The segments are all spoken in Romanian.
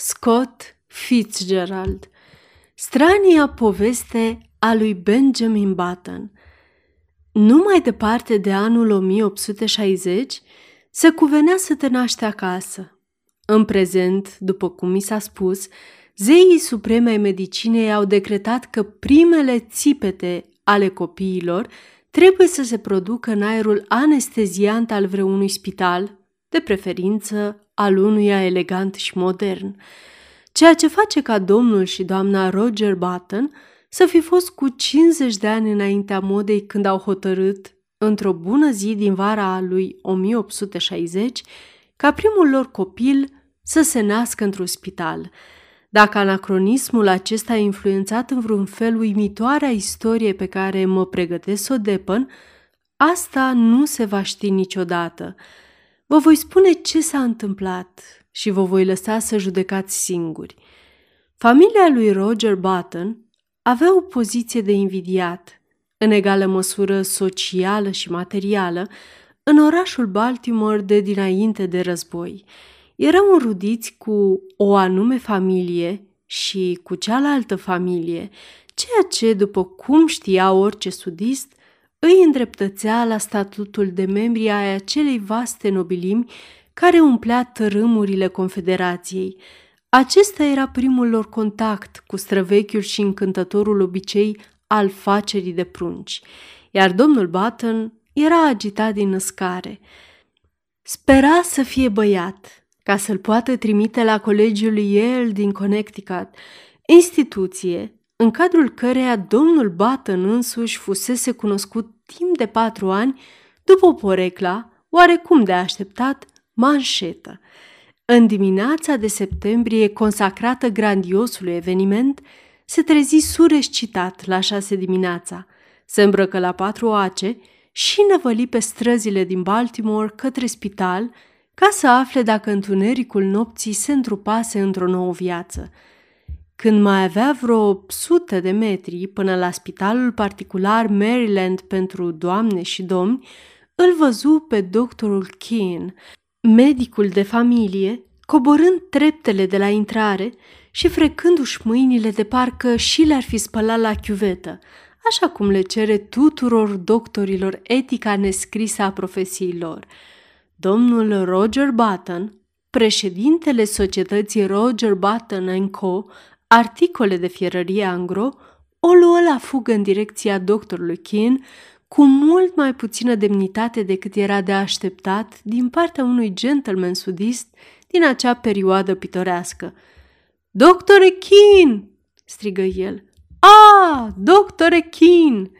Scott Fitzgerald Strania poveste a lui Benjamin Button Nu mai departe de anul 1860 se cuvenea să te naște acasă. În prezent, după cum mi s-a spus, zeii supreme ai medicinei au decretat că primele țipete ale copiilor trebuie să se producă în aerul anesteziant al vreunui spital, de preferință al unuia elegant și modern, ceea ce face ca domnul și doamna Roger Button să fi fost cu 50 de ani înaintea modei când au hotărât, într-o bună zi din vara a lui 1860, ca primul lor copil să se nască într-un spital. Dacă anacronismul acesta a influențat în vreun fel uimitoarea istorie pe care mă pregătesc să o depăn, asta nu se va ști niciodată. Vă voi spune ce s-a întâmplat și vă voi lăsa să judecați singuri. Familia lui Roger Button avea o poziție de invidiat, în egală măsură socială și materială, în orașul Baltimore de dinainte de război. Erau înrudiți cu o anume familie și cu cealaltă familie, ceea ce, după cum știa orice sudist, îi îndreptățea la statutul de membri ai acelei vaste nobilimi care umplea tărâmurile Confederației. Acesta era primul lor contact cu străvechiul și încântătorul obicei al facerii de prunci, iar domnul Button era agitat din născare. Spera să fie băiat, ca să-l poată trimite la colegiul Yale din Connecticut, instituție în cadrul căreia domnul Button însuși fusese cunoscut timp de patru ani după o porecla, oarecum de așteptat, manșetă. În dimineața de septembrie consacrată grandiosului eveniment, se trezi surescitat la șase dimineața, se îmbrăcă la patru ace și năvăli pe străzile din Baltimore către spital ca să afle dacă întunericul nopții se întrupase într-o nouă viață – când mai avea vreo sute de metri până la spitalul particular Maryland pentru doamne și domni, îl văzu pe doctorul Keane, medicul de familie, coborând treptele de la intrare și frecându-și mâinile de parcă și le-ar fi spălat la chiuvetă, așa cum le cere tuturor doctorilor etica nescrisă a profesiei lor. Domnul Roger Button, președintele societății Roger Button Co., articole de fierărie angro, o luă la fugă în direcția doctorului Kin cu mult mai puțină demnitate decât era de așteptat din partea unui gentleman sudist din acea perioadă pitorească. Doctore Kin!" strigă el. A, doctore Kin!"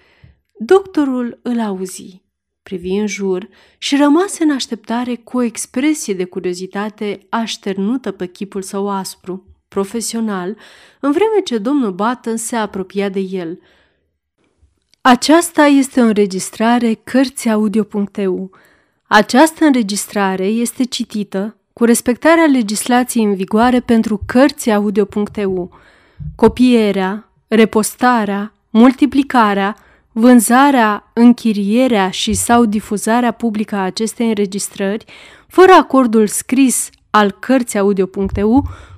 Doctorul îl auzi, privi în jur și rămase în așteptare cu o expresie de curiozitate așternută pe chipul său aspru profesional, în vreme ce domnul Button se apropia de el. Aceasta este o înregistrare Cărțiaudio.eu. Această înregistrare este citită cu respectarea legislației în vigoare pentru Cărțiaudio.eu. Copierea, repostarea, multiplicarea, vânzarea, închirierea și sau difuzarea publică a acestei înregistrări, fără acordul scris al Cărțiaudio.eu,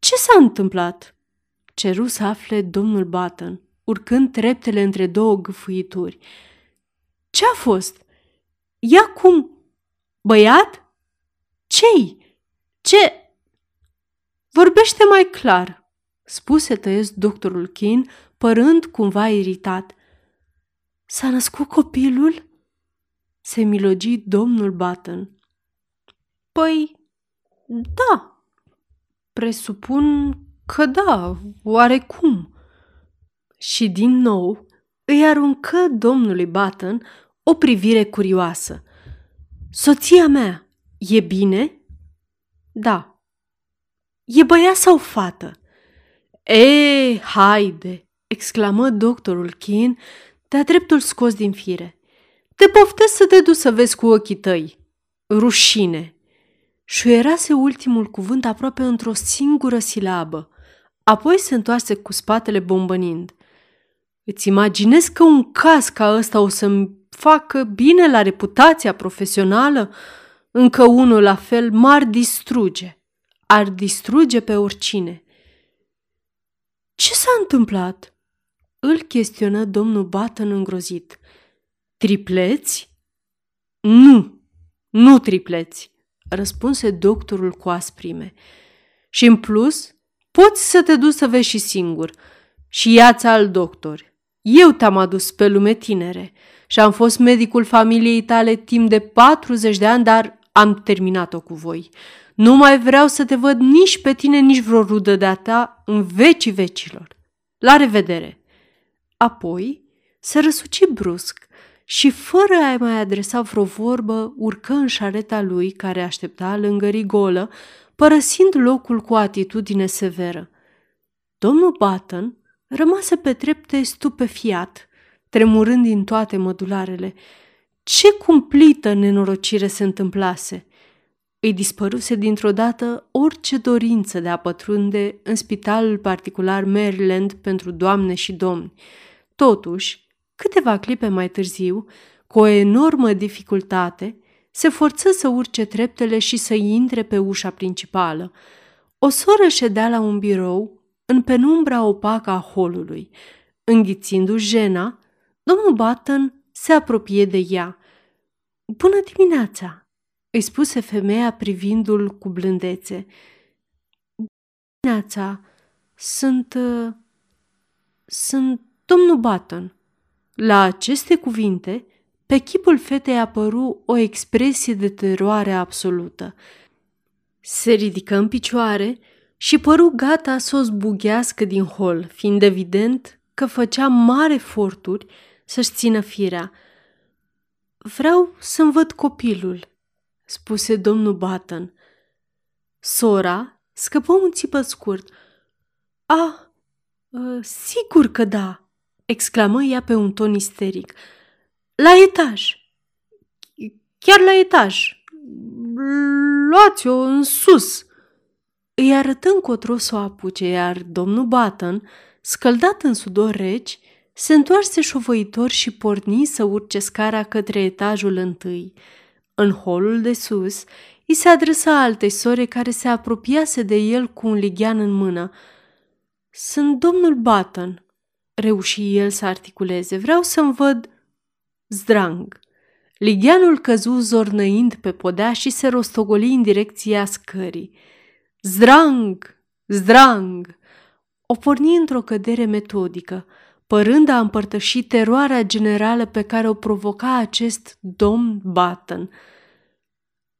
Ce s-a întâmplat?" Ceru să afle domnul Button, urcând treptele între două gâfâituri. Ce a fost? Ia cum? Băiat? Cei? Ce? Vorbește mai clar, spuse tăiesc doctorul Kin, părând cumva iritat. S-a născut copilul? Se milogi domnul Button. Păi, da, Presupun că da, oarecum. Și din nou îi aruncă domnului Button o privire curioasă. Soția mea, e bine? Da. E băiat sau fată? E, haide!" exclamă doctorul Keane, de-a dreptul scos din fire. Te poftesc să te duci să vezi cu ochii tăi. Rușine! Șuierase ultimul cuvânt aproape într-o singură silabă. Apoi se întoarse cu spatele bombănind. Îți imaginezi că un caz ca ăsta o să-mi facă bine la reputația profesională? Încă unul la fel m-ar distruge. Ar distruge pe oricine. Ce s-a întâmplat? Îl chestionă domnul Button îngrozit. Tripleți? Nu, nu tripleți, răspunse doctorul cu asprime. Și în plus, poți să te duci să vezi și singur. Și ia-ți al doctor. Eu te-am adus pe lume tinere și am fost medicul familiei tale timp de 40 de ani, dar am terminat-o cu voi. Nu mai vreau să te văd nici pe tine, nici vreo rudă de-a ta în vecii vecilor. La revedere! Apoi se răsuci brusc și, fără a-i mai adresa vreo vorbă, urcă în șareta lui, care aștepta lângă rigolă, părăsind locul cu atitudine severă. Domnul Button rămase pe trepte stupefiat, tremurând din toate mădularele. Ce cumplită nenorocire se întâmplase! Îi dispăruse dintr-o dată orice dorință de a pătrunde în spitalul particular Maryland pentru doamne și domni. Totuși, câteva clipe mai târziu, cu o enormă dificultate, se forță să urce treptele și să intre pe ușa principală. O soră ședea la un birou în penumbra opacă a holului. Înghițindu-și jena, domnul Button se apropie de ea. Bună dimineața!" îi spuse femeia privindu-l cu blândețe. Dimineața, sunt... Uh, sunt domnul Button. La aceste cuvinte, pe chipul fetei apăru o expresie de teroare absolută. Se ridică în picioare și păru gata să o zbughească din hol, fiind evident că făcea mare eforturi să-și țină firea. Vreau să-mi văd copilul, spuse domnul Button. Sora scăpă un țipă scurt. Ah, uh, sigur că da, exclamă ea pe un ton isteric. La etaj. Chiar la etaj. Luați-o în sus. Îi arătă încotro să o apuce, iar domnul Button, scăldat în sudor reci, se întoarse șovăitor și porni să urce scara către etajul întâi. În holul de sus, îi se adresa altei sore care se apropiase de el cu un lighean în mână. Sunt domnul Button, reuși el să articuleze. Vreau să-mi văd zdrang. Ligheanul căzu zornăind pe podea și se rostogoli în direcția scării. Zdrang! Zdrang! O porni într-o cădere metodică, părând a împărtăși teroarea generală pe care o provoca acest domn Button.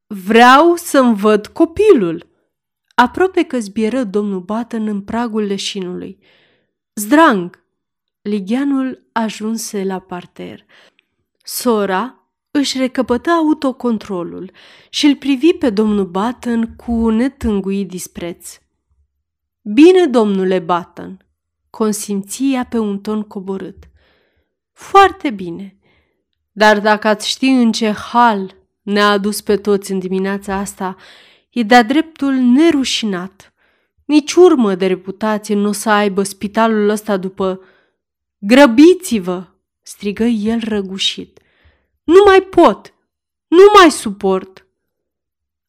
Vreau să-mi văd copilul! Aproape că zbieră domnul Button în pragul leșinului. Zdrang! Ligheanul ajunse la parter. Sora își recăpătă autocontrolul și îl privi pe domnul Button cu netânguit dispreț. Bine, domnule Button, consimția pe un ton coborât. Foarte bine, dar dacă ați ști în ce hal ne-a adus pe toți în dimineața asta, e de-a dreptul nerușinat. Nici urmă de reputație nu o să aibă spitalul ăsta după... Grăbiți-vă! strigă el răgușit. Nu mai pot! Nu mai suport!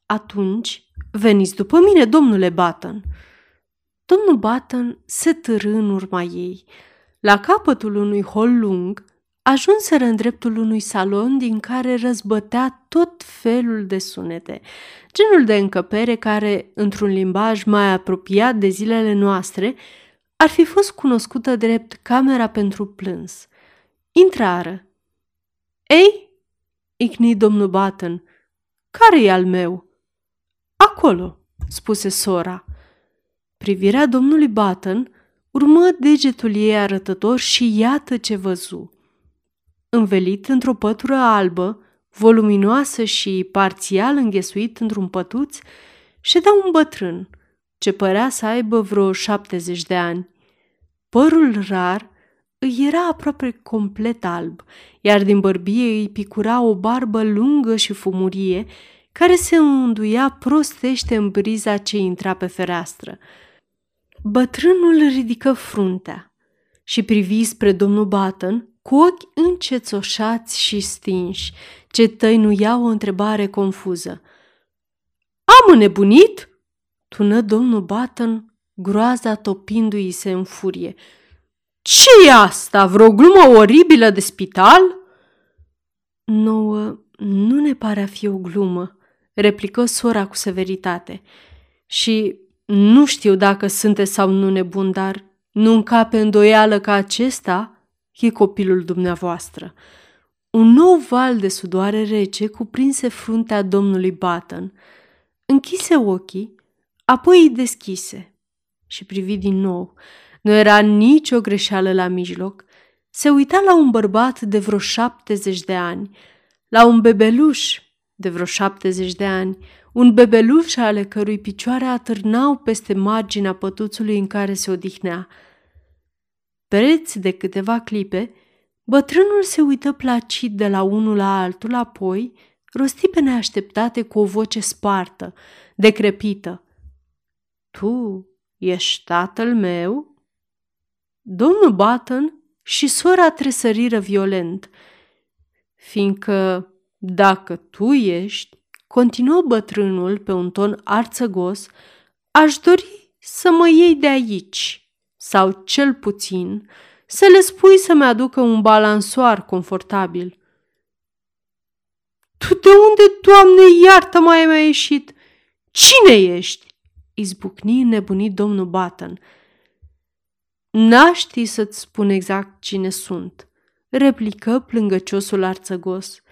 Atunci veniți după mine, domnule Button. Domnul Button se târâ în urma ei. La capătul unui hol lung, ajunseră în dreptul unui salon din care răzbătea tot felul de sunete, genul de încăpere care, într-un limbaj mai apropiat de zilele noastre, ar fi fost cunoscută drept camera pentru plâns. Intrară. Ei, icni domnul Button, care e al meu? Acolo, spuse sora. Privirea domnului Button urmă degetul ei arătător și iată ce văzu. Învelit într-o pătură albă, voluminoasă și parțial înghesuit într-un pătuț, ședea un bătrân, ce părea să aibă vreo 70 de ani. Părul rar îi era aproape complet alb, iar din bărbie îi picura o barbă lungă și fumurie, care se înduia prostește în briza ce intra pe fereastră. Bătrânul ridică fruntea și privi spre domnul Button cu ochi încețoșați și stinși, ce tăinuiau o întrebare confuză. Am înnebunit?" Tună domnul Button, groaza topindu-i se în furie. ce e asta? Vreo glumă oribilă de spital?" Nouă nu ne pare a fi o glumă, replică sora cu severitate. Și nu știu dacă sunteți sau nu nebun, dar nu încape îndoială că acesta e copilul dumneavoastră. Un nou val de sudoare rece cuprinse fruntea domnului Button. Închise ochii, apoi îi deschise și privi din nou. Nu era nicio greșeală la mijloc. Se uita la un bărbat de vreo șaptezeci de ani, la un bebeluș de vreo șaptezeci de ani, un bebeluș ale cărui picioare atârnau peste marginea pătuțului în care se odihnea. Preț de câteva clipe, bătrânul se uită placid de la unul la altul, apoi rosti pe neașteptate cu o voce spartă, decrepită. Tu ești tatăl meu? Domnul Button și sora tresăriră violent, fiindcă dacă tu ești, continuă bătrânul pe un ton arțăgos, aș dori să mă iei de aici, sau cel puțin să le spui să-mi aducă un balansoar confortabil. Tu de unde, Doamne, iartă mai ai ieșit? Cine ești? Izbucni nebunit domnul Button. N-aș ști să-ți spun exact cine sunt, replică plângăciosul arțăgos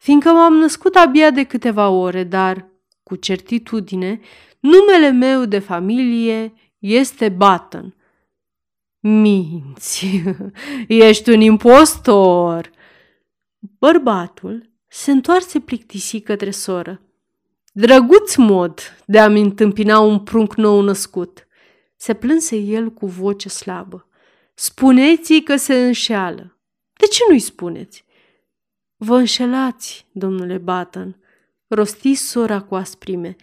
fiindcă m-am născut abia de câteva ore, dar, cu certitudine, numele meu de familie este Button. Minți, ești un impostor! Bărbatul se întoarse plictisit către soră. Drăguț mod de a-mi întâmpina un prunc nou născut, se plânse el cu voce slabă. Spuneți-i că se înșeală. De ce nu-i spuneți? Vă înșelați, domnule Button, rosti sora cu asprime.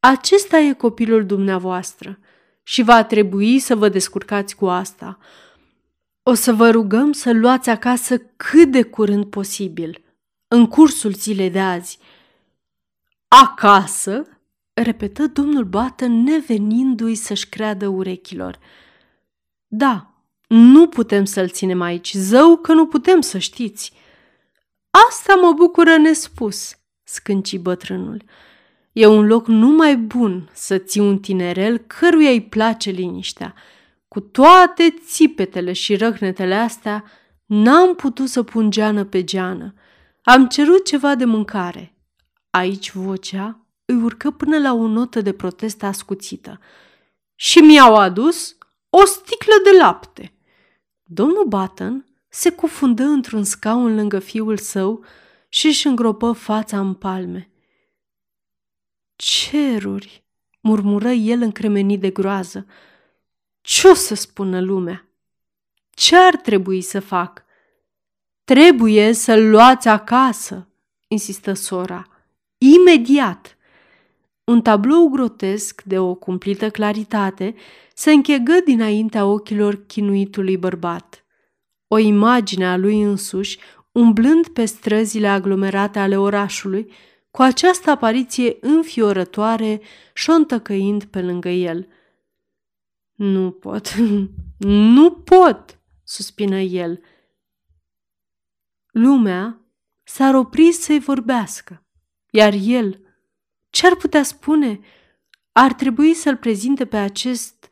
Acesta e copilul dumneavoastră și va trebui să vă descurcați cu asta. O să vă rugăm să luați acasă cât de curând posibil, în cursul zilei de azi. Acasă? repetă domnul Button, nevenindu-i să-și creadă urechilor. Da, nu putem să-l ținem aici, zău că nu putem să știți. Asta mă bucură nespus, scânci bătrânul. E un loc numai bun să ții un tinerel căruia îi place liniștea. Cu toate țipetele și răhnetele astea, n-am putut să pun geană pe geană. Am cerut ceva de mâncare. Aici vocea îi urcă până la o notă de protest ascuțită. Și mi-au adus o sticlă de lapte. Domnul Button se cufundă într-un scaun lângă fiul său și își îngropă fața în palme. Ceruri, murmură el încremenit de groază. Ce o să spună lumea? Ce ar trebui să fac? Trebuie să-l luați acasă, insistă sora. Imediat! Un tablou grotesc de o cumplită claritate se închegă dinaintea ochilor chinuitului bărbat o imagine a lui însuși, umblând pe străzile aglomerate ale orașului, cu această apariție înfiorătoare, șontăcăind pe lângă el. Nu pot, nu pot, suspină el. Lumea s-ar opri să-i vorbească, iar el, ce ar putea spune? Ar trebui să-l prezinte pe acest,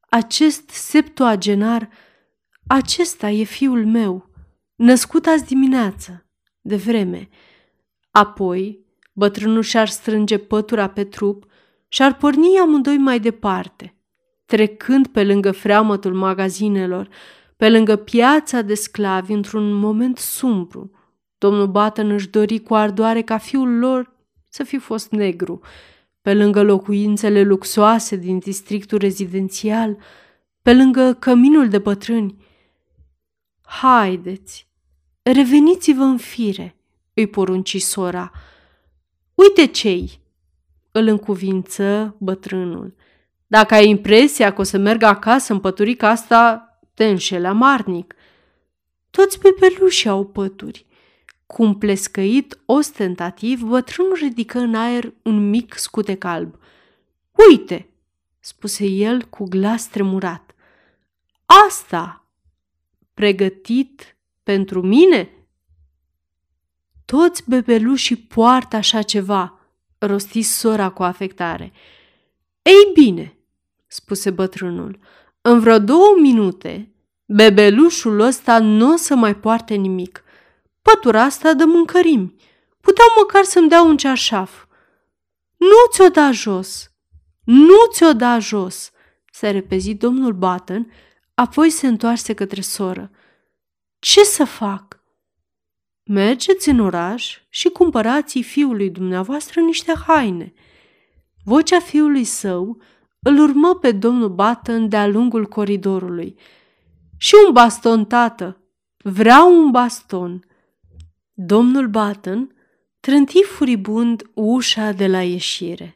acest septuagenar acesta e fiul meu, născut azi dimineață, de vreme. Apoi, bătrânul și-ar strânge pătura pe trup și-ar porni amândoi mai departe, trecând pe lângă freamătul magazinelor, pe lângă piața de sclavi într-un moment sumbru. Domnul Button își dori cu ardoare ca fiul lor să fi fost negru, pe lângă locuințele luxoase din districtul rezidențial, pe lângă căminul de bătrâni. Haideți, reveniți-vă în fire, îi porunci sora. Uite cei, îl încuvință bătrânul. Dacă ai impresia că o să merg acasă în păturica asta, te înșelea marnic. Toți bebelușii au pături. Cum plescăit ostentativ, bătrânul ridică în aer un mic scutec alb. Uite, spuse el cu glas tremurat. Asta, pregătit pentru mine? Toți bebelușii poartă așa ceva, rosti sora cu afectare. Ei bine, spuse bătrânul, în vreo două minute, bebelușul ăsta nu o să mai poarte nimic. Pătura asta de mâncărimi. Puteau măcar să-mi dea un ceașaf. Nu ți-o da jos! Nu ți-o da jos! Se repezi domnul Button, apoi se întoarse către soră. Ce să fac? Mergeți în oraș și cumpărați fiului dumneavoastră niște haine. Vocea fiului său îl urmă pe domnul Button de-a lungul coridorului. Și un baston, tată! Vreau un baston! Domnul Button trânti furibund ușa de la ieșire.